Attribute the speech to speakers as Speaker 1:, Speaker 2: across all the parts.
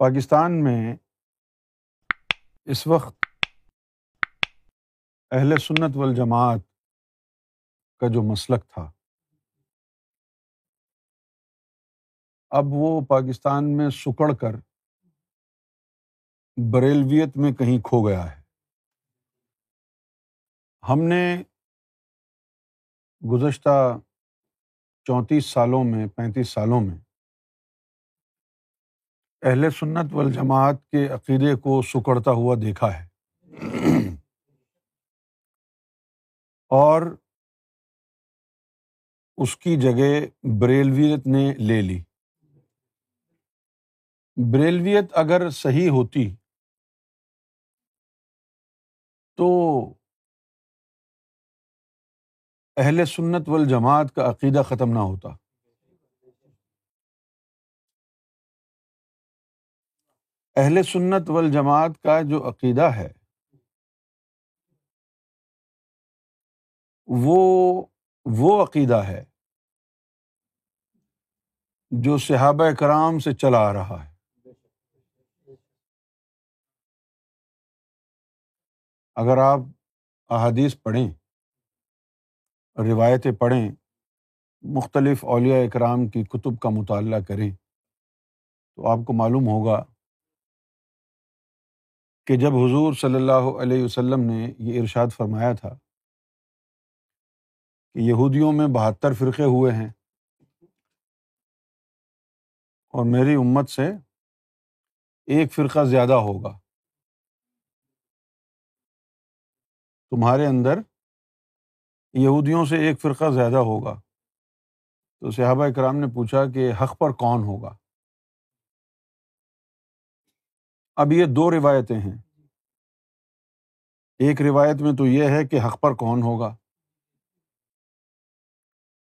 Speaker 1: پاکستان میں اس وقت اہل سنت والجماعت کا جو مسلک تھا، اب وہ پاکستان میں سکڑ کر بریلویت میں کہیں کھو گیا ہے۔ ہم نے گزشتہ چونتیس سالوں میں، پینتیس سالوں میں اہل سنت والجماعت کے عقیدے کو سکڑتا ہوا دیکھا ہے۔ اور اس کی جگہ بریلویت نے لے لی۔ بریلویت اگر صحیح ہوتی تو اہل سنت والجماعت کا عقیدہ ختم نہ ہوتا۔ اہل سنت والجماعت کا جو عقیدہ ہے، وہ وہ عقیدہ ہے جو صحابہ کرام سے چلا آ رہا ہے۔ اگر آپ احادیث پڑھیں، روایتیں پڑھیں، مختلف اولیاء اکرام کی کتب کا مطالعہ کریں، تو آپ کو معلوم ہوگا کہ جب حضور صلی اللہ علیہ وسلم نے یہ ارشاد فرمایا تھا کہ یہودیوں میں بہتر فرقے ہوئے ہیں اور میری امت سے ایک فرقہ زیادہ ہوگا، تمہارے اندر یہودیوں سے ایک فرقہ زیادہ ہوگا۔ تو صحابہ اکرام نے پوچھا کہ حق پر کون ہوگا؟ اب یہ دو روایتیں ہیں۔ ایک روایت میں تو یہ ہے کہ حق پر کون ہوگا۔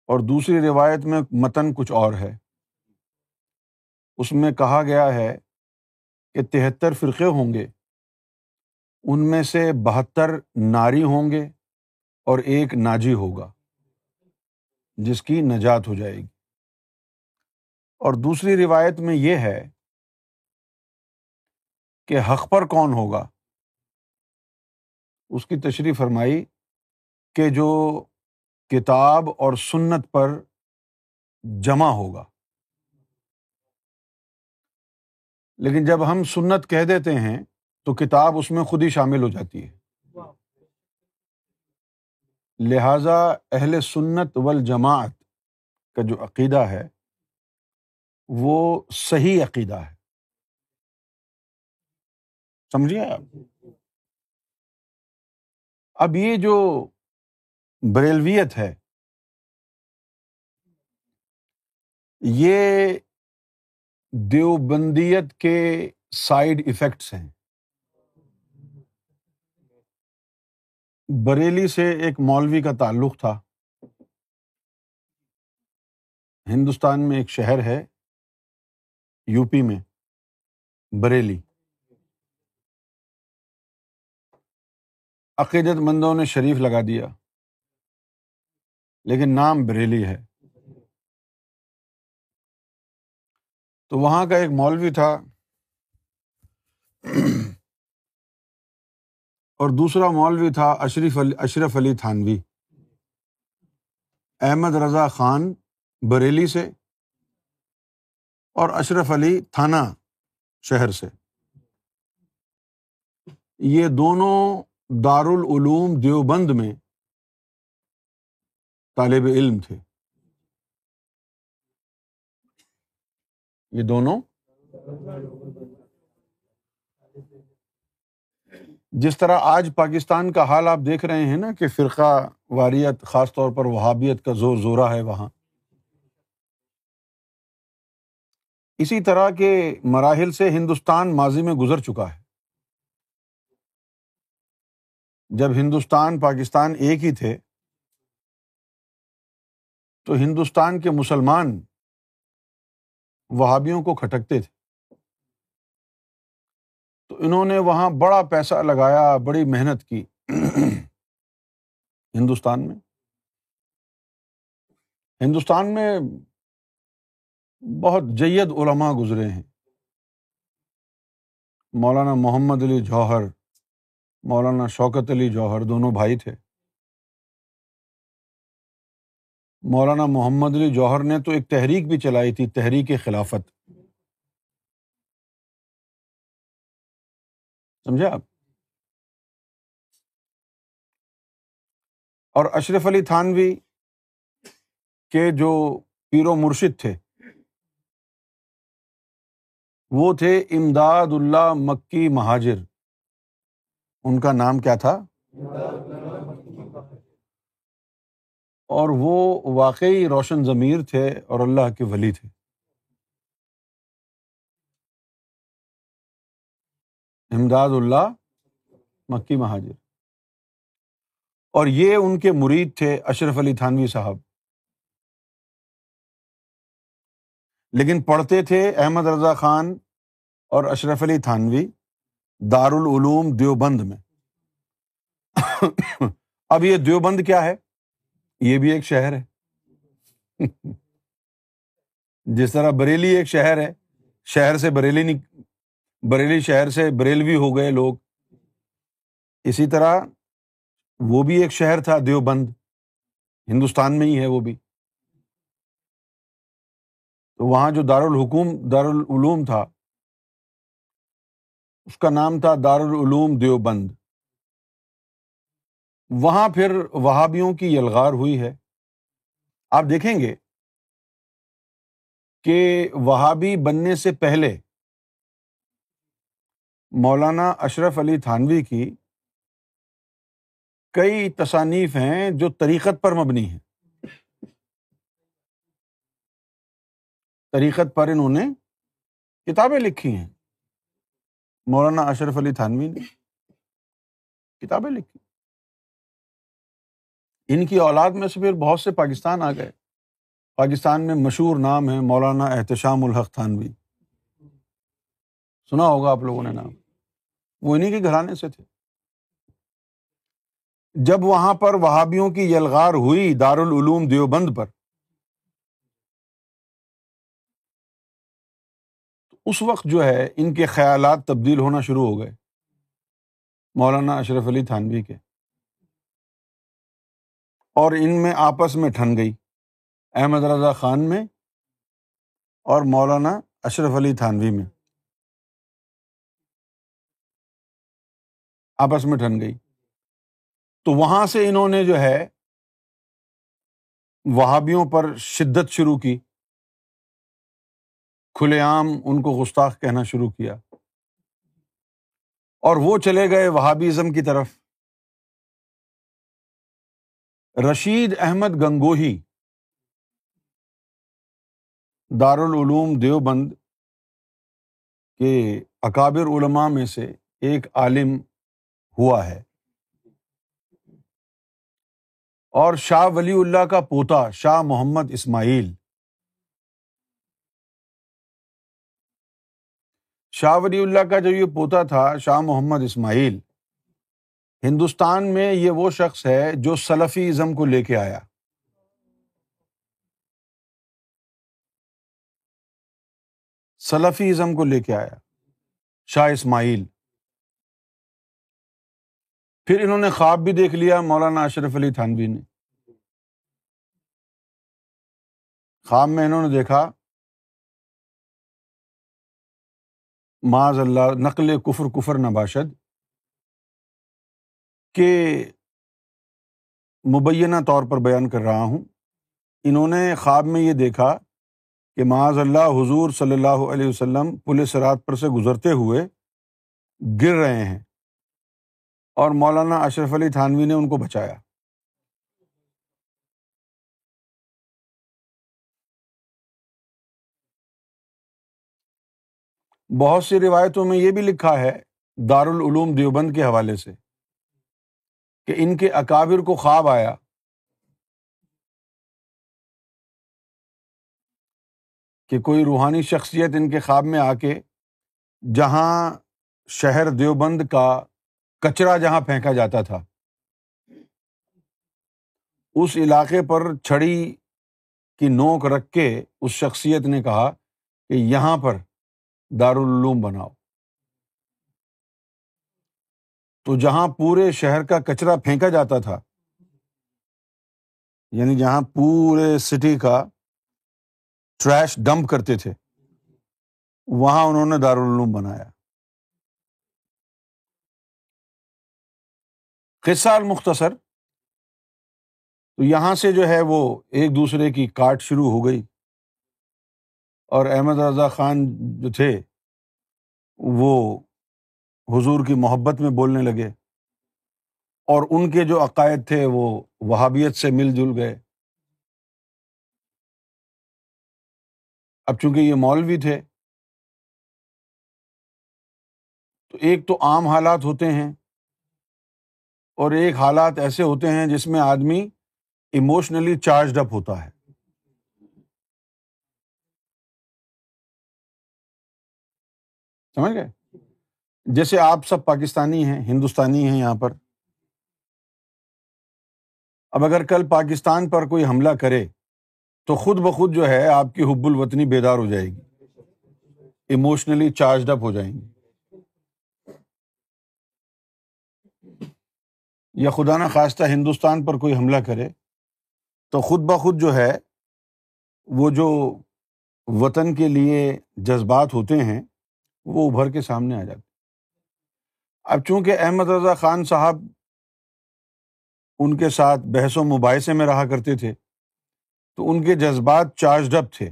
Speaker 1: اور دوسری روایت میں متن کچھ اور ہے۔ اس میں کہا گیا ہے کہ تہتر فرقے ہوں گے۔ ان میں سے بہتر ناری ہوں گے اور ایک ناجی ہوگا، جس کی نجات ہو جائے گی۔ اور دوسری روایت میں یہ ہے کہ حق پر کون ہوگا؟ اس کی تشریح فرمائی کہ جو کتاب اور سنت پر جمع ہوگا۔ لیکن جب ہم سنت کہہ دیتے ہیں تو کتاب اس میں خود ہی شامل ہو جاتی ہے۔ لہذا اہل سنت والجماعت کا جو عقیدہ ہے وہ صحیح عقیدہ ہے۔ سمجھیے آپ؟ اب یہ جو بریلویت ہے، یہ دیوبندیت کے سائڈ افیکٹس ہیں۔ بریلی سے ایک مولوی کا تعلق تھا۔ ہندوستان میں ایک شہر ہے یو پی میں، بریلی۔ عقیدت مندوں نے شریف لگا دیا، لیکن نام بریلی ہے۔ تو وہاں کا ایک مولوی تھا اور دوسرا مولوی تھا اشرف علی اشرف علی تھانوی۔ احمد رضا خان بریلی سے اور اشرف علی تھانہ شہر سے۔ یہ دونوں دارالعلوم دیوبند میں طالب علم تھے۔ یہ دونوں جس طرح آج پاکستان کا حال آپ دیکھ رہے ہیں نا کہ فرقہ واریت خاص طور پر وہابیت کا زور زورہ ہے وہاں۔ اسی طرح کے مراحل سے ہندوستان ماضی میں گزر چکا ہے۔ جب ہندوستان، پاکستان ایک ہی تھے، تو ہندوستان کے مسلمان وہابیوں کو کھٹکتے تھے۔ تو انہوں نے وہاں بڑا پیسہ لگایا، بڑی محنت کی ہندوستان میں۔ ہندوستان میں بہت جید علماء گزرے ہیں۔ مولانا محمد علی جوہر مولانا شوکت علی جوہر دونوں بھائی تھے۔ مولانا محمد علی جوہر نے تو ایک تحریک بھی چلائی تھی، تحریک خلافت۔ سمجھا آپ؟ اور اشرف علی تھانوی کے جو پیر و مرشد تھے، وہ تھے امداد اللہ مکی مہاجر۔ ان کا نام کیا تھا؟ اور وہ واقعی روشن ضمیر تھے اور اللہ کے ولی تھے۔ امداد اللہ، مکی مہاجر۔ اور یہ ان کے مرید تھے اشرف علی تھانوی صاحب۔ لیکن پڑھتے تھے احمد رضا خان اور اشرف علی تھانوی۔ دارالعلوم دیوبند میں۔ اب یہ دیوبند کیا ہے؟ یہ بھی ایک شہر ہے۔ جس طرح بریلی ایک شہر ہے، شہر سے بریلی بریلی شہر سے بریلوی ہو گئے لوگ۔ اسی طرح وہ بھی ایک شہر تھا، دیوبند۔ ہندوستان میں ہی ہے وہ بھی۔ تو وہاں جو دارالحکوم، دارالعلوم تھا اس کا نام تھا دارالعلوم دیوبند۔ وہاں پھر وہابیوں کی یلغار ہوئی ہے۔ آپ دیکھیں گے کہ وہابی بننے سے پہلے مولانا اشرف علی تھانوی کی کئی تصانیف ہیں جو طریقت پر مبنی ہیں۔ طریقت پر انہوں نے کتابیں لکھی ہیں۔ مولانا اشرف علی تھانوی نے کتابیں لکھی۔ ان کی اولاد میں سے پھر بہت سے پاکستان آ گئے۔ پاکستان میں مشہور نام ہے مولانا احتشام الحق تھانوی۔ سنا ہوگا آپ لوگوں نے نام۔ وہ انہیں کے گھرانے سے تھے۔ جب وہاں پر وہابیوں کی یلغار ہوئی دارالعلوم دیوبند پر اس وقت جو ہے، ان کے خیالات تبدیل ہونا شروع ہو گئے۔ مولانا اشرف علی تھانوی کے۔ اور ان میں آپس میں ٹھن گئی۔ احمد رضا خان میں اور مولانا اشرف علی تھانوی میں۔ آپس میں ٹھن گئی۔ تو وہاں سے انہوں نے جو ہے، وہابیوں پر شدت شروع کی۔ کھلے عام ان کو گستاخ کہنا شروع کیا۔ اور وہ چلے گئے وہابیزم کی طرف۔ رشید احمد گنگوہی، دارالعلوم دیوبند کے اکابر علماء میں سے ایک عالم ہوا ہے۔ اور شاہ ولی اللہ کا پوتا شاہ محمد اسماعیل۔ شاہ ولی اللہ کا جو یہ پوتا تھا، شاہ محمد اسماعیل، ہندوستان میں یہ وہ شخص ہے جو سلفی ازم کو لے کے آیا۔ سلفی ازم کو لے کے آیا، شاہ اسماعیل۔ پھر انہوں نے خواب بھی دیکھ لیا، مولانا اشرف علی تھانوی نے۔ خواب میں انہوں نے دیکھا معاذ اللہ، نقل کفر کفر نباشد کہ مبینہ طور پر بیان کر رہا ہوں۔ انہوں نے خواب میں یہ دیکھا کہ معاذ اللہ حضور صلی اللہ علیہ وسلم پولیس رات پر سے گزرتے ہوئے گر رہے ہیں اور مولانا اشرف علی تھانوی نے ان کو بچایا۔ بہت سی روایتوں میں یہ بھی لکھا ہے دارالعلوم دیوبند کے حوالے سے کہ ان کے اکابر کو خواب آیا۔ کہ کوئی روحانی شخصیت ان کے خواب میں آ کے جہاں شہر دیوبند کا کچرا جہاں پھینکا جاتا تھا، اس علاقے پر چھڑی کی نوک رکھ کے اس شخصیت نے کہا کہ یہاں پر دارالعلوم بناؤ۔ تو جہاں پورے شہر کا کچرا پھینکا جاتا تھا یعنی جہاں پورے سٹی کا ٹریش ڈمپ کرتے تھے، وہاں انہوں نے دارالعلوم بنایا۔ قصہ المختصر، تو یہاں سے جو ہے وہ ایک دوسرے کی کاٹ شروع ہو گئی۔ اور احمد رضا خان جو تھے، وہ حضور کی محبت میں بولنے لگے اور ان کے جو عقائد تھے، وہ وہابیت سے مل جل گئے۔ اب چونکہ یہ مولوی تھے، تو ایک تو عام حالات ہوتے ہیں اور ایک حالات ایسے ہوتے ہیں جس میں آدمی ایموشنلی چارجڈ اپ ہوتا ہے۔ سمجھ گئے؟ جیسے آپ سب پاکستانی ہیں، ہندوستانی ہیں یہاں پر۔ اب اگر کل پاکستان پر کوئی حملہ کرے، تو خود بخود جو ہے آپ کی حب الوطنی بیدار ہو جائے گی۔ ایموشنلی چارجڈ اپ ہو جائیں گی۔ یا خدا نخواستہ ہندوستان پر کوئی حملہ کرے، تو خود بخود جو ہے، وہ جو وطن کے لیے جذبات ہوتے ہیں وہ ابھر کے سامنے آ جاتے اب چونکہ احمد رضا خان صاحب ان کے ساتھ بحث و مباحثے میں رہا کرتے تھے، تو ان کے جذبات چارجڈ اپ تھے۔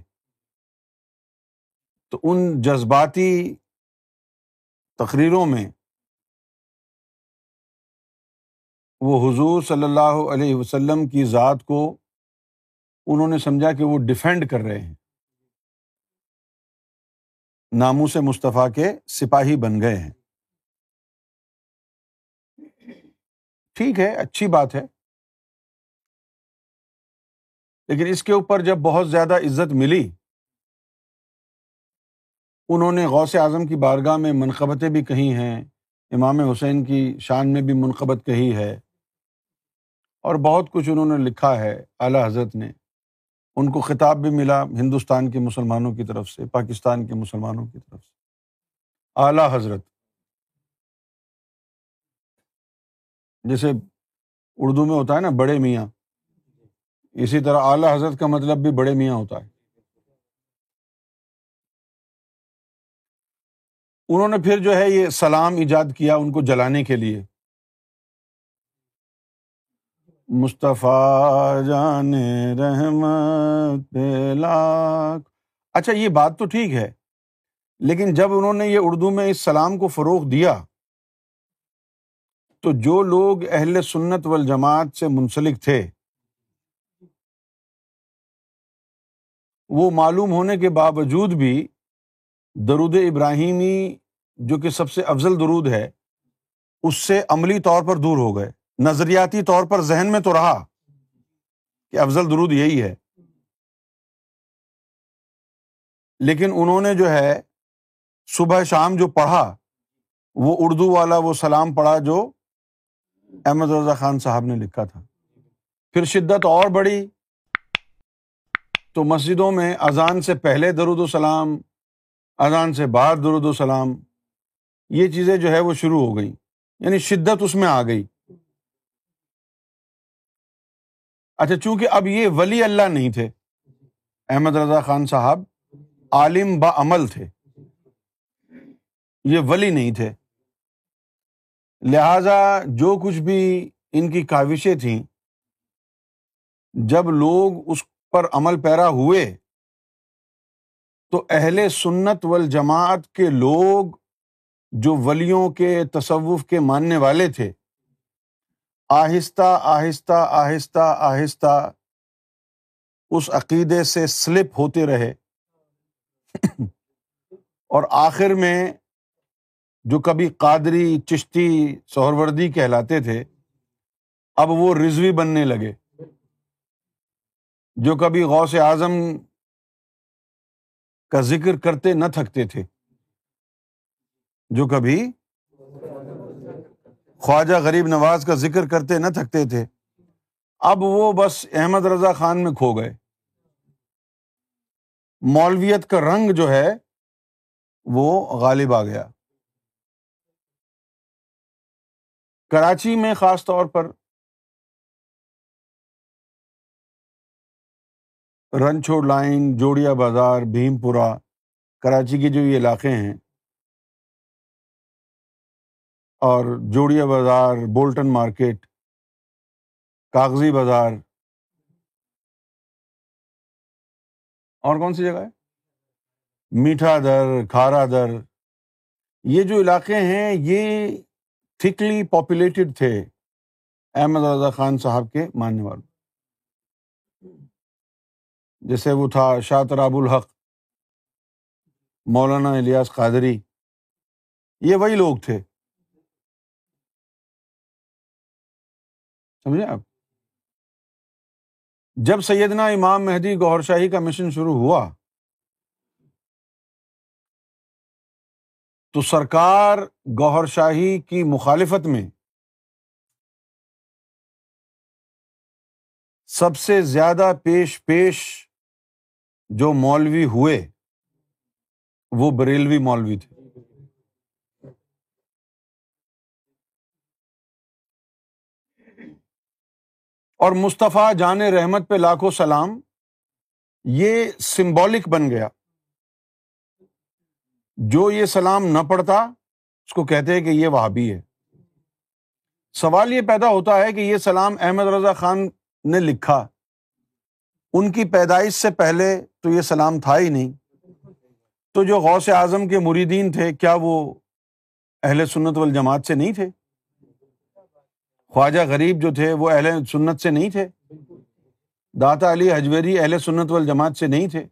Speaker 1: تو ان جذباتی تقریروں میں وہ حضور صلی اللہ علیہ وسلم کی ذات کو انہوں نے سمجھا کہ وہ ڈیفینڈ کر رہے ہیں۔ ناموں سے مصطفیٰ کے سپاہی بن گئے ہیں۔ ٹھیک ہے، اچھی بات ہے۔ لیکن اس کے اوپر جب بہت زیادہ عزت ملی، انہوں نے غوث اعظم کی بارگاہ میں منقبتیں بھی کہی ہیں، امام حسین کی شان میں بھی منقبت کہی ہے اور بہت کچھ انہوں نے لکھا ہے اعلیٰ حضرت نے۔ ان کو خطاب بھی ملا ہندوستان کے مسلمانوں کی طرف سے، پاکستان کے مسلمانوں کی طرف سے۔ اعلیٰ حضرت، جیسے اردو میں ہوتا ہے نا، بڑے میاں۔ اسی طرح اعلیٰ حضرت کا مطلب بھی بڑے میاں ہوتا ہے۔ انہوں نے پھر جو ہے یہ سلام ایجاد کیا ان کو جلانے کے لیے۔ مصطفیٰ جان رحمت لاکھ۔ اچھا یہ بات تو ٹھیک ہے، لیکن جب انہوں نے یہ اردو میں اس سلام کو فروغ دیا، تو جو لوگ اہل سنت والجماعت سے منسلک تھے، وہ معلوم ہونے کے باوجود بھی درود ابراہیمی، جو کہ سب سے افضل درود ہے، اس سے عملی طور پر دور ہو گئے۔ نظریاتی طور پر ذہن میں تو رہا کہ افضل درود یہی ہے۔ لیکن انہوں نے جو ہے، صبح شام جو پڑھا، وہ اردو والا وہ سلام پڑھا جو احمد رضا خان صاحب نے لکھا تھا۔ پھر شدت اور بڑی تو مسجدوں میں اذان سے پہلے درود و سلام، اذان سے بعد درود و سلام، یہ چیزیں جو ہے وہ شروع ہو گئی یعنی شدت اس میں آ گئی۔ اچھا چونکہ اب یہ ولی اللہ نہیں تھے، احمد رضا خان صاحب عالم با عمل تھے۔ یہ ولی نہیں تھے۔ لہذا جو کچھ بھی ان کی کاوشیں تھیں، جب لوگ اس پر عمل پیرا ہوئے، تو اہل سنت والجماعت کے لوگ جو ولیوں کے تصوف کے ماننے والے تھے آہستہ آہستہ آہستہ آہستہ اس عقیدے سے سلپ ہوتے رہے۔ اور آخر میں جو کبھی قادری، چشتی، سہروردی کہلاتے تھے، اب وہ رضوی بننے لگے۔ جو کبھی غوث اعظم کا ذکر کرتے نہ تھکتے تھے۔ جو کبھی خواجہ غریب نواز کا ذکر کرتے نہ تھکتے تھے۔ اب وہ بس احمد رضا خان میں کھو گئے۔ مولویت کا رنگ جو ہے، وہ غالب آ گیا۔ کراچی میں خاص طور پر رنچھوڑ لائن، جوڑیا بازار، بھیم پورہ، کراچی کے جو یہ علاقے ہیں اور جوڑیا بازار، بولٹن مارکیٹ، کاغذی بازار۔ اور کون سی جگہ ہے؟ میٹھا در، کھارا در۔ یہ جو علاقے ہیں، یہ تھکلی پاپولیٹڈ تھے۔ احمد رضا خان صاحب کے ماننے والوں۔ جیسے وہ تھا شاہ تراب الحق، مولانا الیاس قادری۔ یہ وہی لوگ تھے۔ سمجھے آپ؟ جب سیدنا امام مہدی گور شاہی کا مشن شروع ہوا، تو سرکار گوہر شاہی کی مخالفت میں سب سے زیادہ پیش پیش جو مولوی ہوئے، وہ بریلوی مولوی تھے۔ اور مصطفیٰ جان رحمت پہ لاکھوں سلام، یہ سمبولک بن گیا۔ جو یہ سلام نہ پڑھتا، اس کو کہتے ہیں کہ یہ وہابی ہے۔ سوال یہ پیدا ہوتا ہے کہ یہ سلام احمد رضا خان نے لکھا۔ ان کی پیدائش سے پہلے تو یہ سلام تھا ہی نہیں۔ تو جو غوث اعظم کے مریدین تھے، کیا وہ اہل سنت والجماعت سے نہیں تھے؟ خواجہ غریب جو تھے وہ اہل سنت سے نہیں تھے۔ داتا علی حجویری اہل سنت والجماعت سے نہیں تھے۔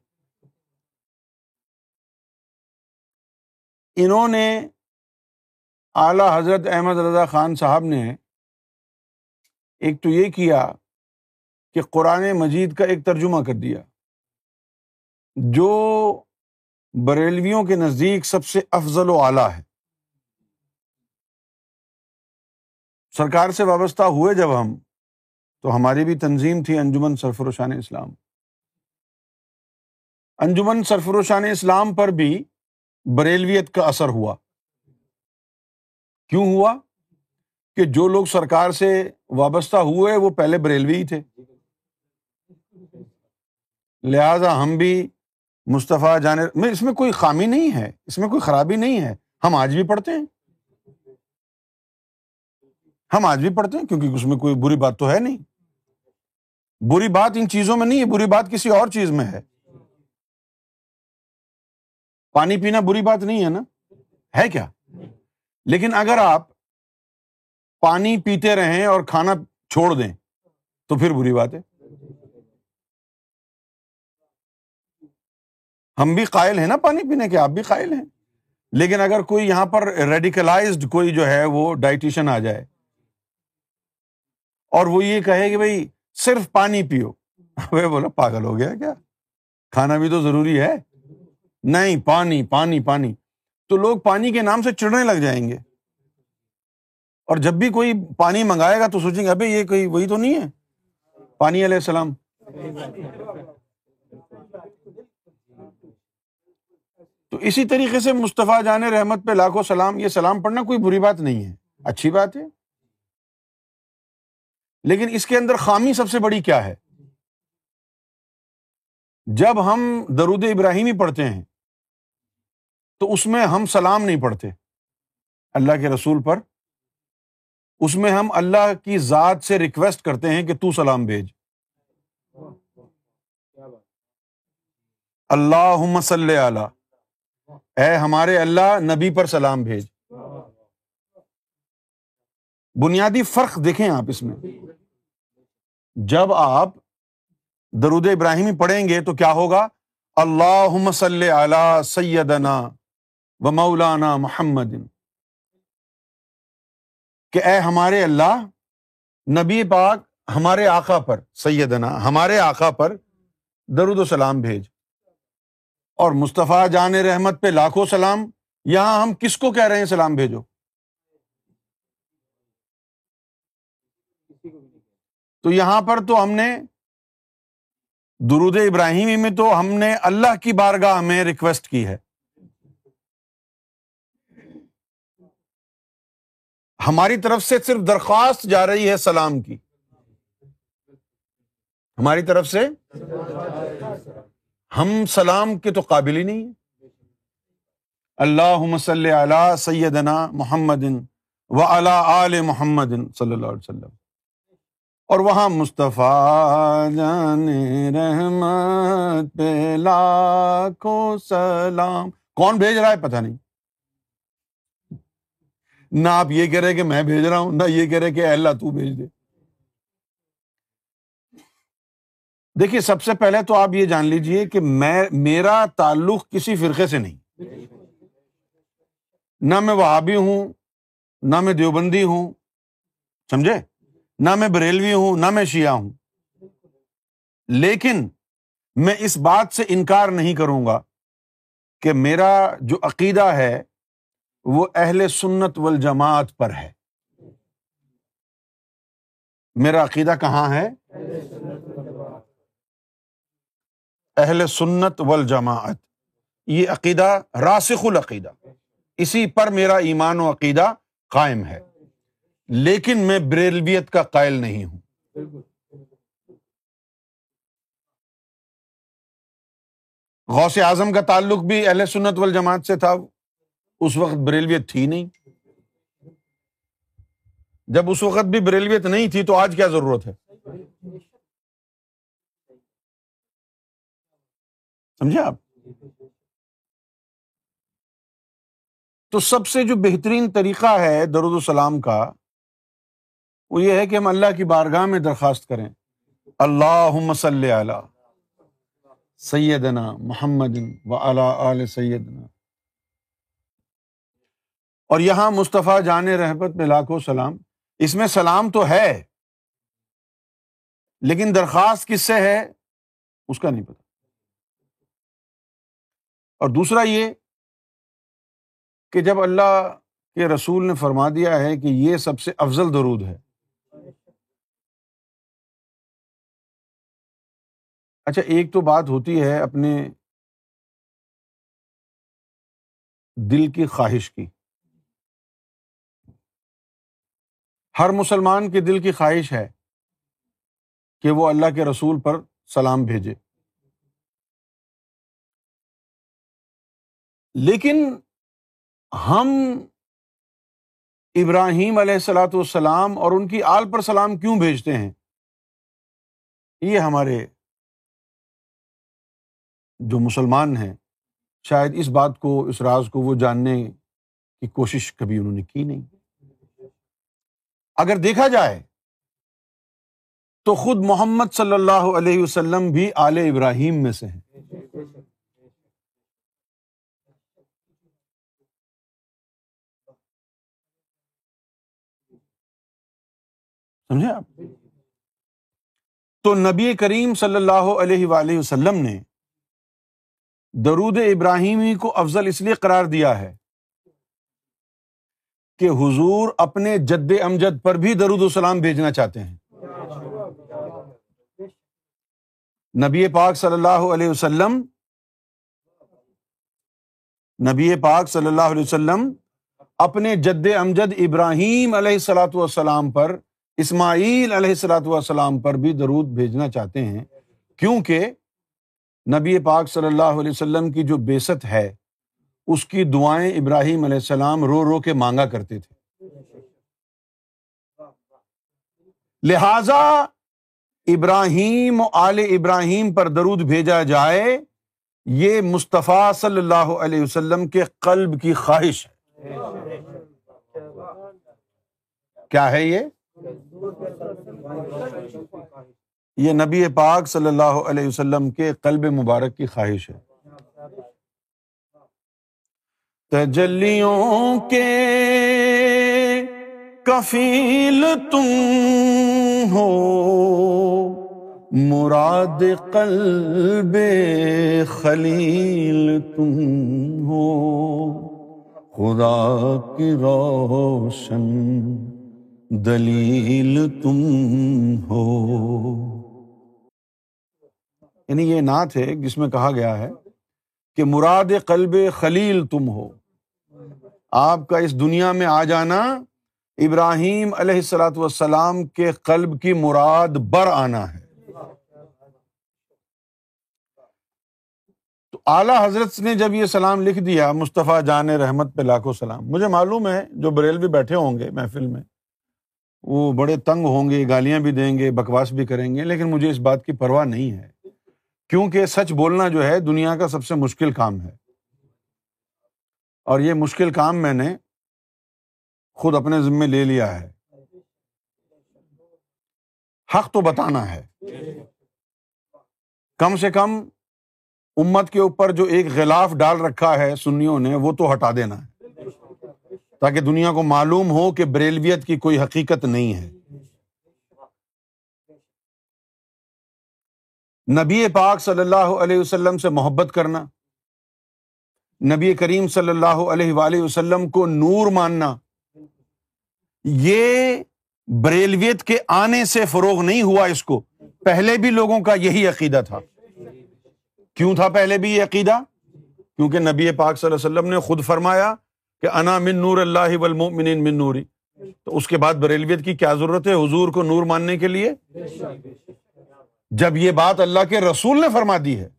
Speaker 1: انہوں نے اعلیٰ حضرت احمد رضا خان صاحب نے ایک تو یہ کیا کہ قرآن مجید کا ایک ترجمہ کر دیا۔ جو بریلویوں کے نزدیک سب سے افضل و اعلیٰ ہے۔ سرکار سے وابستہ ہوئے جب ہم، تو ہماری بھی تنظیم تھی انجمن سرفروشان اسلام۔ انجمن سرفروشان اسلام پر بھی بریلویت کا اثر ہوا۔ کیوں ہوا؟ کہ جو لوگ سرکار سے وابستہ ہوئے، وہ پہلے بریلوی ہی تھے۔ لہذا ہم بھی مصطفیٰ جان میں، اس میں کوئی خامی نہیں ہے، اس میں کوئی خرابی نہیں ہے۔ ہم آج بھی پڑھتے ہیں۔ ہم آج بھی پڑھتے ہیں کیونکہ اس میں کوئی بری بات تو ہے نہیں۔ بری بات ان چیزوں میں نہیں ہے، بری بات کسی اور چیز میں ہے۔ پانی پینا بری بات نہیں ہے نا؟ ہے کیا؟ لیکن اگر آپ پانی پیتے رہیں اور کھانا چھوڑ دیں، تو پھر بری بات ہے۔ ہم بھی قائل ہیں نا پانی پینے کے، آپ بھی قائل ہیں۔ لیکن اگر کوئی یہاں پر ریڈیکلائزڈ کوئی جو ہے وہ ڈائٹیشن آ جائے اور وہ یہ کہے کہ بھائی صرف پانی پیو۔ وہ بولا، پاگل ہو گیا کیا؟ کھانا بھی تو ضروری ہے۔ نہیں، پانی پانی پانی۔ تو لوگ پانی کے نام سے چڑنے لگ جائیں گے۔ اور جب بھی کوئی پانی منگائے گا تو سوچیں گے، ابھی یہ کوئی، وہی تو نہیں ہے۔ پانی علیہ السلام۔ تو اسی طریقے سے مصطفیٰ جان رحمت پہ لاکھوں سلام، یہ سلام پڑھنا کوئی بری بات نہیں ہے۔ اچھی بات ہے۔ لیکن اس کے اندر خامی سب سے بڑی کیا ہے؟ جب ہم درود ابراہیمی پڑھتے ہیں، تو اس میں ہم سلام نہیں پڑھتے، اللہ کے رسول پر۔ اس میں ہم اللہ کی ذات سے ریکویسٹ کرتے ہیں کہ تو سلام بھیج۔ اللہ مسل اے ہمارے اللہ، نبی پر سلام بھیج۔ بنیادی فرق دیکھیں آپ اس میں۔ جب آپ درود ابراہیمی پڑھیں گے تو کیا ہوگا؟ اللہ مسل سیدنا و مولانا محمد۔ کہ اے ہمارے اللہ، نبی پاک ہمارے آقا پر، سیدنا ہمارے آقا پر درود و سلام بھیج۔ اور مصطفیٰ جان رحمت پہ لاکھوں سلام، یہاں ہم کس کو کہہ رہے ہیں سلام بھیجو؟ تو یہاں پر تو ہم نے درود ابراہیمی میں تو ہم نے اللہ کی بارگاہ میں ریکویسٹ کی ہے۔ ہماری طرف سے صرف درخواست جا رہی ہے سلام کی۔ ہماری طرف سے ہم سلام کے تو قابل ہی نہیں اللہ مسل علی سیدنا محمد و علی آل محمد صلی اللہ علیہ وسلم۔ اور وہاں مصطفیٰ جان رحمت پہ لاکھوں سلام۔ کون بھیج رہا ہے پتہ نہیں۔ نہ آپ یہ کہہ رہے کہ میں بھیج رہا ہوں، نہ یہ کہہ رہے کہ اللہ تو بھیج دے۔ دیکھیے، سب سے پہلے تو آپ یہ جان لیجیے کہ میں، میرا تعلق کسی فرقے سے نہیں۔ نہ میں وہابی ہوں، نہ میں دیوبندی ہوں۔ سمجھے؟ نہ میں بریلوی ہوں، نہ میں شیعہ ہوں۔ لیکن میں اس بات سے انکار نہیں کروں گا کہ میرا جو عقیدہ ہے وہ اہل سنت والجماعت پر ہے۔ میرا عقیدہ کہاں ہے؟ اہل سنت والجماعت۔ یہ عقیدہ راسخ العقیدہ، اسی پر میرا ایمان و عقیدہ قائم ہے۔ لیکن میں بریلویت کا قائل نہیں ہوں۔ غوث اعظم کا تعلق بھی اہل سنت والجماعت سے تھا۔ اس وقت بریلویت تھی نہیں۔ جب اس وقت بھی بریلویت نہیں تھی تو آج کیا ضرورت ہے؟ سمجھے آپ؟ تو سب سے جو بہترین طریقہ ہے درود السلام کا وہ یہ ہے کہ ہم اللہ کی بارگاہ میں درخواست کریں۔ اللہ مسل سیدنا محمد و آل سیدنا۔ اور یہاں مصطفیٰ جان رحبت میں لاکھوں سلام۔ اس میں سلام تو ہے، لیکن درخواست کس سے ہے، اس کا نہیں پتا اور دوسرا یہ کہ جب اللہ کے رسول نے فرما دیا ہے کہ یہ سب سے افضل درود ہے اچھا ایک تو بات ہوتی ہے اپنے دل کی خواہش کی۔ ہر مسلمان کے دل کی خواہش ہے کہ وہ اللہ کے رسول پر سلام بھیجے۔ لیکن ہم ابراہیم علیہ السلاۃ والسلام اور ان کی آل پر سلام کیوں بھیجتے ہیں؟ یہ ہمارے جو مسلمان ہیں، شاید اس بات کو، اس راز کو وہ جاننے کی کوشش کبھی انہوں نے کی نہیں۔ اگر دیکھا جائے تو خود محمد صلی اللہ علیہ وسلم بھی آل ابراہیم میں سے ہیں۔ سمجھے آپ؟ تو نبی کریم صلی اللہ علیہ وآلہ وسلم نے درود ابراہیمی کو افضل اس لیے قرار دیا ہے کہ حضور اپنے جد امجد پر بھی درود السلام بھیجنا چاہتے ہیں۔ نبی پاک صلی اللہ علیہ وسلم، نبی پاک صلی اللہ علیہ وسلم اپنے جد امجد ابراہیم علیہ السلاۃ والسلام پر، اسماعیل علیہ السلاۃ والسلام پر بھی درود بھیجنا چاہتے ہیں۔ کیونکہ نبی پاک صلی اللہ علیہ وسلم کی جو بیست ہے، اس کی دعائیں ابراہیم علیہ السلام رو رو کے مانگا کرتے تھے۔ لہذا ابراہیم آل ابراہیم پر درود بھیجا جائے، یہ مصطفیٰ صلی اللہ علیہ وسلم کے قلب کی خواہش ہے۔ کیا ہے یہ؟ یہ نبی پاک صلی اللہ علیہ وسلم کے قلب مبارک کی خواہش ہے۔ تجلیوں کے کفیل تم ہو، مراد قلب خلیل تم ہو۔ خدا کی روشن دلیل تم ہو۔ یعنی یہ نعت ہے جس میں کہا گیا ہے کہ مراد قلب خلیل تم ہو۔ آپ کا اس دنیا میں آ جانا ابراہیم علیہ السلاۃ والسلام کے قلب کی مراد بر آنا ہے۔ تو اعلیٰ حضرت نے جب یہ سلام لکھ دیا مصطفیٰ جان رحمت پہ لاکھوں سلام، مجھے معلوم ہے جو بریل بھی بیٹھے ہوں گے محفل میں، وہ بڑے تنگ ہوں گے، گالیاں بھی دیں گے، بکواس بھی کریں گے، لیکن مجھے اس بات کی پرواہ نہیں ہے۔ کیونکہ سچ بولنا جو ہے دنیا کا سب سے مشکل کام ہے۔ اور یہ مشکل کام میں نے خود اپنے ذمے لے لیا ہے۔ حق تو بتانا ہے۔ کم سے کم امت کے اوپر جو ایک غلاف ڈال رکھا ہے سنیوں نے، وہ تو ہٹا دینا ہے۔ تاکہ دنیا کو معلوم ہو کہ بریلویت کی کوئی حقیقت نہیں ہے۔ نبی پاک صلی اللہ علیہ وسلم سے محبت کرنا، نبی کریم صلی اللہ علیہ وآلہ وسلم کو نور ماننا، یہ بریلویت کے آنے سے فروغ نہیں ہوا اس کو۔ پہلے بھی لوگوں کا یہی عقیدہ تھا۔ کیوں تھا پہلے بھی یہ عقیدہ؟ کیونکہ نبی پاک صلی اللہ علیہ وسلم نے خود فرمایا کہ انا من نور اللہ والمؤمنین من نوری۔ تو اس کے بعد بریلویت کی کیا ضرورت ہے حضور کو نور ماننے کے لیے؟ جب یہ بات اللہ کے رسول نے فرما دی ہے۔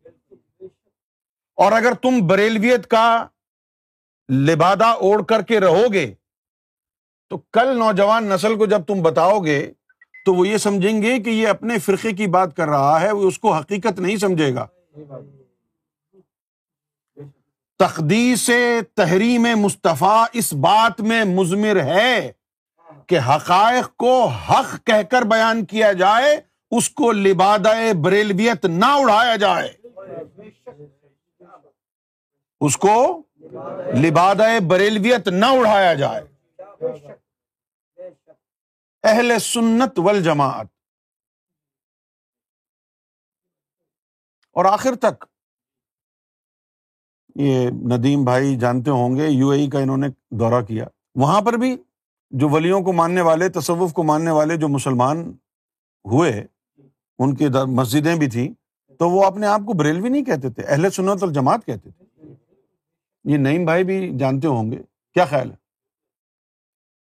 Speaker 1: اور اگر تم بریلویت کا لبادہ اوڑھ کر کے رہو گے، تو کل نوجوان نسل کو جب تم بتاؤ گے، تو وہ یہ سمجھیں گے کہ یہ اپنے فرقے کی بات کر رہا ہے، وہ اس کو حقیقت نہیں سمجھے گا۔ تقدیس تحریم مصطفیٰ اس بات میں مزمر ہے کہ حقائق کو حق کہہ کر بیان کیا جائے اس کو لبادہ بریلویت نہ اڑایا جائے۔ اس کو لبادہ بریلویت نہ اڑایا جائے۔ اہل سنت ول جماعت اور آخر تک، یہ ندیم بھائی جانتے ہوں گے، یو اے کا انہوں نے دورہ کیا۔ وہاں پر بھی جو ولیوں کو ماننے والے، تصوف کو ماننے والے جو مسلمان ہوئے ان کی مسجدیں بھی تھیں، تو وہ اپنے آپ کو بریلوی نہیں کہتے تھے، اہل سنت الجماعت کہتے تھے۔ یہ نعیم بھائی بھی جانتے ہوں گے، کیا خیال ہے؟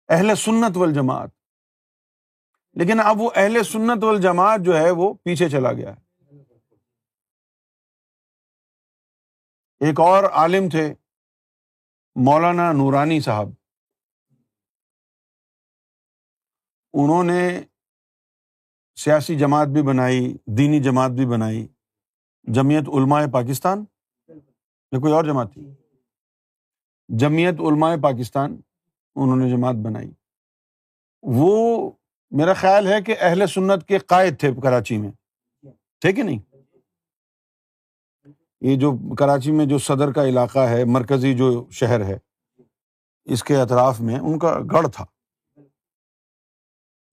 Speaker 1: اہل سنت والجماعت۔ لیکن اب وہ اہل سنت والجماعت جو ہے، وہ پیچھے چلا گیا ہے۔ ایک اور عالم تھے، مولانا نورانی صاحب۔ انہوں نے سیاسی جماعت بھی بنائی، دینی جماعت بھی بنائی۔ جمیعت علماء پاکستان؟ یا کوئی اور جماعت تھی؟ جمیعت علماء پاکستان، انہوں نے جماعت بنائی۔ وہ میرا خیال ہے کہ اہل سنت کے قائد تھے کراچی میں۔ تھے کہ نہیں؟ یہ جو کراچی میں جو صدر کا علاقہ ہے، مرکزی جو شہر ہے، اس کے اطراف میں ان کا گڑھ تھا۔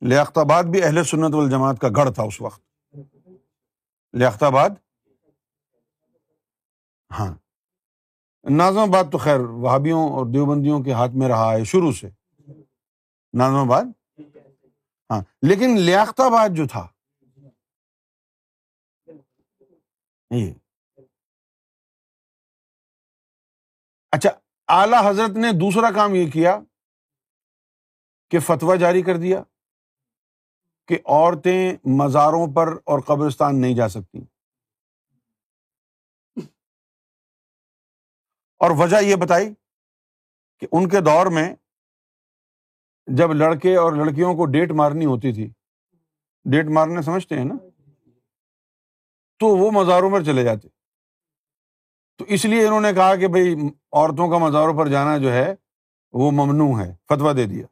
Speaker 1: لیاقت آباد بھی اہل سنت والجماعت کا گڑھ تھا اس وقت۔ لیاقت آباد ہاں۔ نازم آباد تو خیر وہابیوں اور دیوبندیوں کے ہاتھ میں رہا ہے شروع سے۔ نازم آباد ہاں لیکن لیاقت آباد جو تھا۔ یہ۔ اچھا اعلی حضرت نے دوسرا کام یہ کیا کہ فتویٰ جاری کر دیا۔ کہ عورتیں مزاروں پر اور قبرستان نہیں جا سکتی۔ اور وجہ یہ بتائی کہ ان کے دور میں جب لڑکے اور لڑکیوں کو ڈیٹ مارنی ہوتی تھی، ڈیٹ مارنے سمجھتے ہیں نا؟ تو وہ مزاروں پر چلے جاتے۔ تو اس لیے انہوں نے کہا کہ بھائی، عورتوں کا مزاروں پر جانا جو ہے، وہ ممنوع ہے فتوا دے دیا۔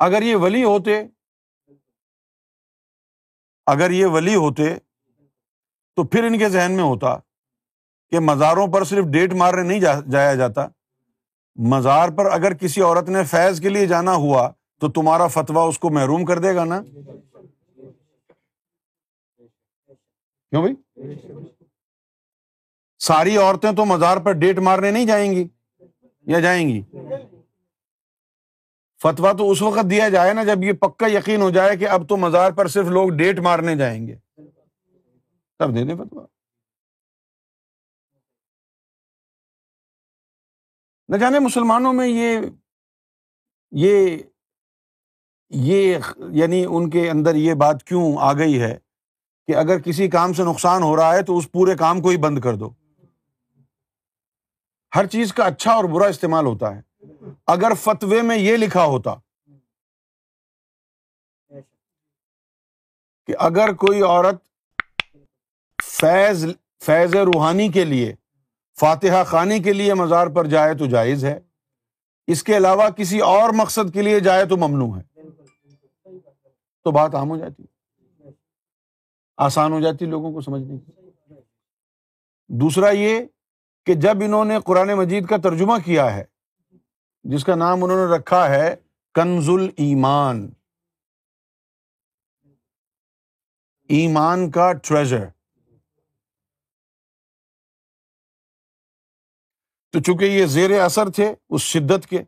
Speaker 1: اگر یہ ولی ہوتے، اگر یہ ولی ہوتے تو پھر ان کے ذہن میں ہوتا کہ مزاروں پر صرف ڈیٹ مارنے نہیں جایا جاتا۔ مزار پر اگر کسی عورت نے فیض کے لیے جانا ہوا تو تمہارا فتوا اس کو محروم کر دے گا نا؟ کیوں بھائی؟ ساری عورتیں تو مزار پر ڈیٹ مارنے نہیں جائیں گی یا جائیں گی؟ فتوا تو اس وقت دیا جائے نا جب یہ پکا یقین ہو جائے کہ اب تو مزار پر صرف لوگ ڈیٹ مارنے جائیں گے۔ تب دے دیں فتوا نہ جانے مسلمانوں میں یہ یہ یہ یعنی ان کے اندر یہ بات کیوں آ گئی ہے کہ اگر کسی کام سے نقصان ہو رہا ہے تو اس پورے کام کو ہی بند کر دو۔ ہر چیز کا اچھا اور برا استعمال ہوتا ہے۔ اگر فتوے میں یہ لکھا ہوتا کہ اگر کوئی عورت فیض فیض روحانی کے لیے، فاتحہ خانی کے لیے مزار پر جائے تو جائز ہے۔ اس کے علاوہ کسی اور مقصد کے لیے جائے تو ممنوع ہے۔ تو بات عام ہو جاتی۔ آسان ہو جاتی لوگوں کو سمجھنے کی۔ دوسرا یہ کہ جب انہوں نے قرآن مجید کا ترجمہ کیا ہے جس کا نام انہوں نے رکھا ہے کنز ایمان۔ ایمان کا ٹریجر تو چونکہ یہ زیر اثر تھے اس شدت کے،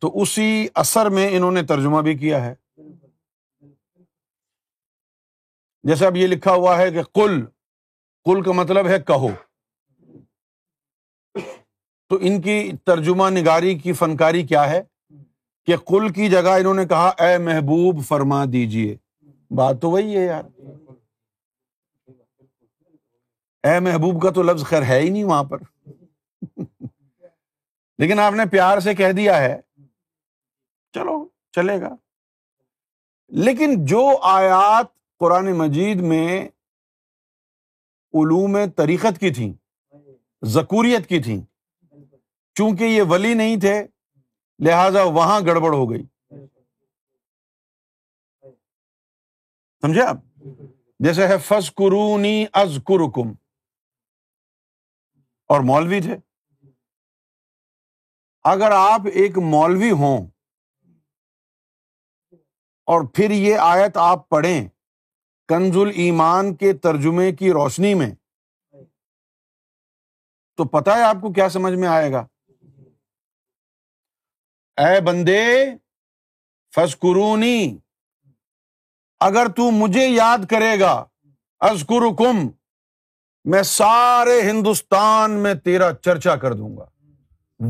Speaker 1: تو اسی اثر میں انہوں نے ترجمہ بھی کیا ہے۔ جیسے اب یہ لکھا ہوا ہے کہ کل کل کا مطلب ہے کہو۔ تو ان کی ترجمہ نگاری کی فنکاری کیا ہے؟ کہ کل کی جگہ انہوں نے کہا، اے محبوب فرما دیجیے بات تو وہی ہے یار۔ اے محبوب کا تو لفظ خیر ہے ہی نہیں وہاں پر۔ لیکن آپ نے پیار سے کہہ دیا ہے۔ چلو، چلے گا۔ لیکن جو آیات قرآن مجید میں علوم طریقت کی تھیں، ذکوریت کی تھیں چونکہ یہ ولی نہیں تھے، لہذا وہاں گڑبڑ ہو گئی۔ سمجھے آپ؟ جیسے ہے فس قرونی از کرکم اور مولوی تھے۔ اگر آپ ایک مولوی ہوں اور پھر یہ آیت آپ پڑھیں کنز ایمان کے ترجمے کی روشنی میں، تو پتا ہے آپ کو کیا سمجھ میں آئے گا؟ اے بندے فسکرونی اگر تو مجھے یاد کرے گا ازکر کم میں سارے ہندوستان میں تیرا چرچا کر دوں گا۔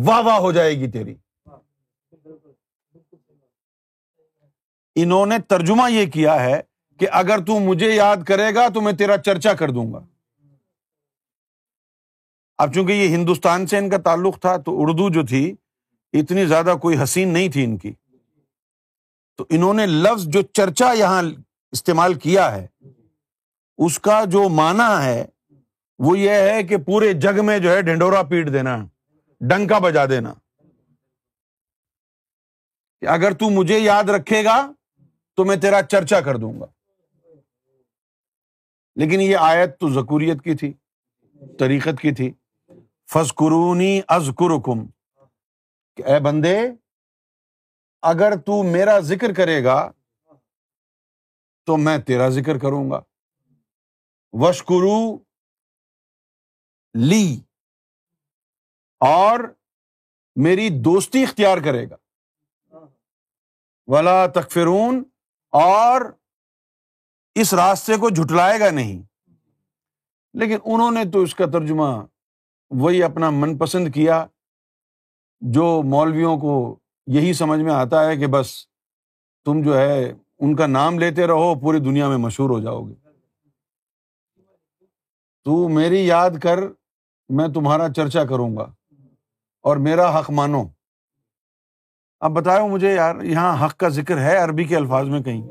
Speaker 1: واہ واہ ہو جائے گی تیری۔ انہوں نے ترجمہ یہ کیا ہے کہ اگر تو مجھے یاد کرے گا، تو میں تیرا چرچا کر دوں گا۔ اب چونکہ یہ ہندوستان سے ان کا تعلق تھا، تو اردو جو تھی اتنی زیادہ کوئی حسین نہیں تھی ان کی۔ تو انہوں نے لفظ جو چرچا یہاں استعمال کیا ہے، اس کا جو مانا ہے، وہ یہ ہے کہ پورے جگ میں جو ہے ڈھنڈورا پیٹ دینا، ڈنکا بجا دینا۔ کہ اگر تو مجھے یاد رکھے گا، تو میں تیرا چرچا کر دوں گا۔ لیکن یہ آیت تو ذکوریت کی تھی، طریقت کی تھی۔ فض قرونی از کرکم اے بندے، اگر تو میرا ذکر کرے گا، تو میں تیرا ذکر کروں گا۔ وشکرو لی، اور میری دوستی اختیار کرے گا۔ ولا تکفرون، اور اس راستے کو جھٹلائے گا نہیں۔ لیکن انہوں نے تو اس کا ترجمہ وہی اپنا من پسند کیا۔ جو مولویوں کو یہی سمجھ میں آتا ہے کہ بس تم جو ہے ان کا نام لیتے رہو، پوری دنیا میں مشہور ہو جاؤ گے۔ تو میری یاد کر، میں تمہارا چرچا کروں گا اور میرا حق مانو۔ اب بتاؤ مجھے یار، یہاں حق کا ذکر ہے عربی کے الفاظ میں کہیں؟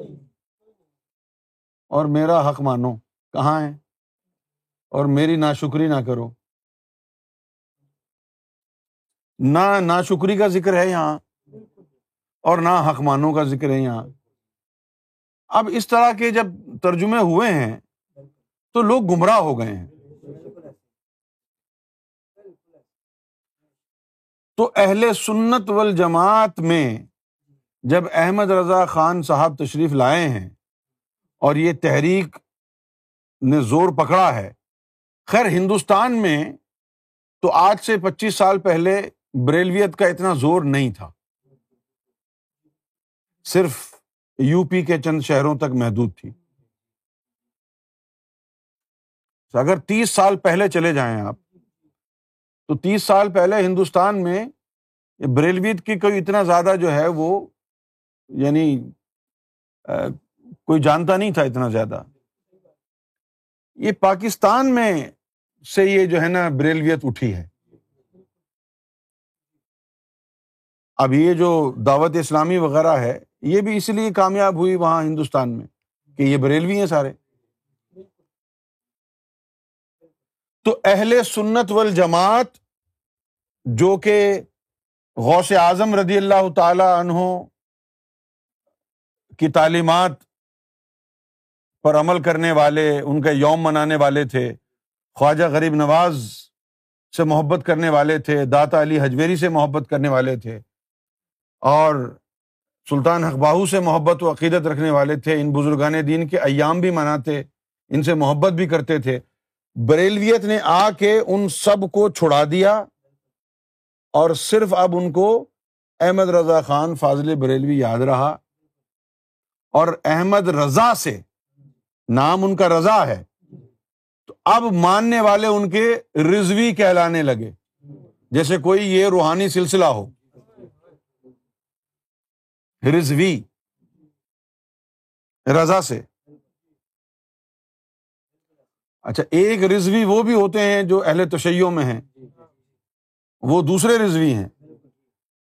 Speaker 1: اور میرا حق مانو، کہاں ہے؟ اور میری نا شکری نہ کرو۔ نہ نا شکری کا ذکر ہے یہاں اور نہ حق مانو کا ذکر ہے یہاں۔ اب اس طرح کے جب ترجمے ہوئے ہیں تو لوگ گمراہ ہو گئے ہیں۔ تو اہل سنت والجماعت میں جب احمد رضا خان صاحب تشریف لائے ہیں اور یہ تحریک نے زور پکڑا ہے، خیر ہندوستان میں تو آج سے پچیس سال پہلے بریلویت کا اتنا زور نہیں تھا۔ صرف یو پی کے چند شہروں تک محدود تھی۔ اگر تیس سال پہلے چلے جائیں آپ، تو تیس سال پہلے ہندوستان میں بریلویت کی کوئی اتنا زیادہ جو ہے وہ یعنی کوئی جانتا نہیں تھا اتنا زیادہ۔ یہ پاکستان میں سے یہ جو ہے نا بریلویت اٹھی ہے۔ اب یہ جو دعوت اسلامی وغیرہ ہے، یہ بھی اس لیے کامیاب ہوئی وہاں ہندوستان میں کہ یہ بریلوی ہیں سارے۔ تو اہل سنت والجماعت جو کہ غوث اعظم رضی اللہ تعالی عنہ کی تعلیمات پر عمل کرنے والے، ان کا یوم منانے والے تھے، خواجہ غریب نواز سے محبت کرنے والے تھے، داتا علی حجویری سے محبت کرنے والے تھے۔ اور سلطان حقباہو سے محبت و عقیدت رکھنے والے تھے، ان بزرگان دین کے ایام بھی مناتے، ان سے محبت بھی کرتے تھے۔ بریلویت نے آ کے ان سب کو چھڑا دیا اور صرف اب ان کو احمد رضا خان فاضل بریلوی یاد رہا۔ اور احمد رضا سے نام ان کا رضا ہے۔ تو اب ماننے والے ان کے رضوی کہلانے لگے۔ جیسے کوئی یہ روحانی سلسلہ ہو۔ رضوی، رضا سے۔ اچھا ایک رضوی وہ بھی ہوتے ہیں جو اہل تشیعوں میں ہیں۔ وہ دوسرے رضوی ہیں۔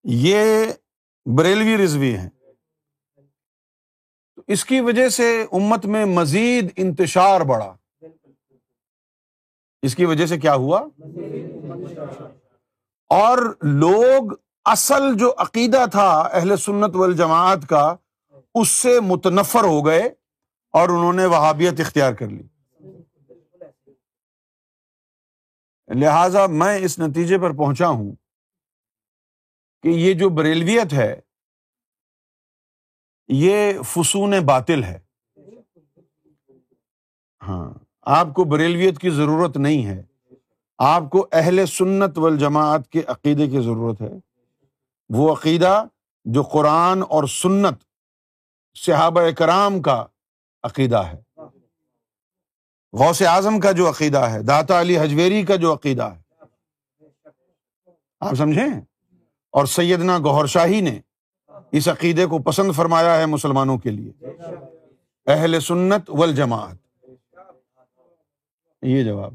Speaker 1: یہ بریلوی رضوی ہیں۔ اس کی وجہ سے امت میں مزید انتشار بڑھا۔ اس کی وجہ سے کیا ہوا؟ اور لوگ اصل جو عقیدہ تھا اہل سنت والجماعت کا، اس سے متنفر ہو گئے اور انہوں نے وہابیت اختیار کر لی۔ لہذا میں اس نتیجے پر پہنچا ہوں کہ یہ جو بریلویت ہے، یہ فسون باطل ہے۔ ہاں آپ کو بریلویت کی ضرورت نہیں ہے۔ آپ کو اہل سنت والجماعت کے عقیدے کی ضرورت ہے۔ وہ عقیدہ جو قرآن اور سنت صحابہ کرام کا عقیدہ ہے۔ غوث اعظم کا جو عقیدہ ہے، داتا علی حجویری کا جو عقیدہ ہے۔ آپ سمجھیں؟ اور سیدنا گہر شاہی نے اس عقیدے کو پسند فرمایا ہے مسلمانوں کے لیے۔ اہل سنت والجماعت۔ یہ جواب۔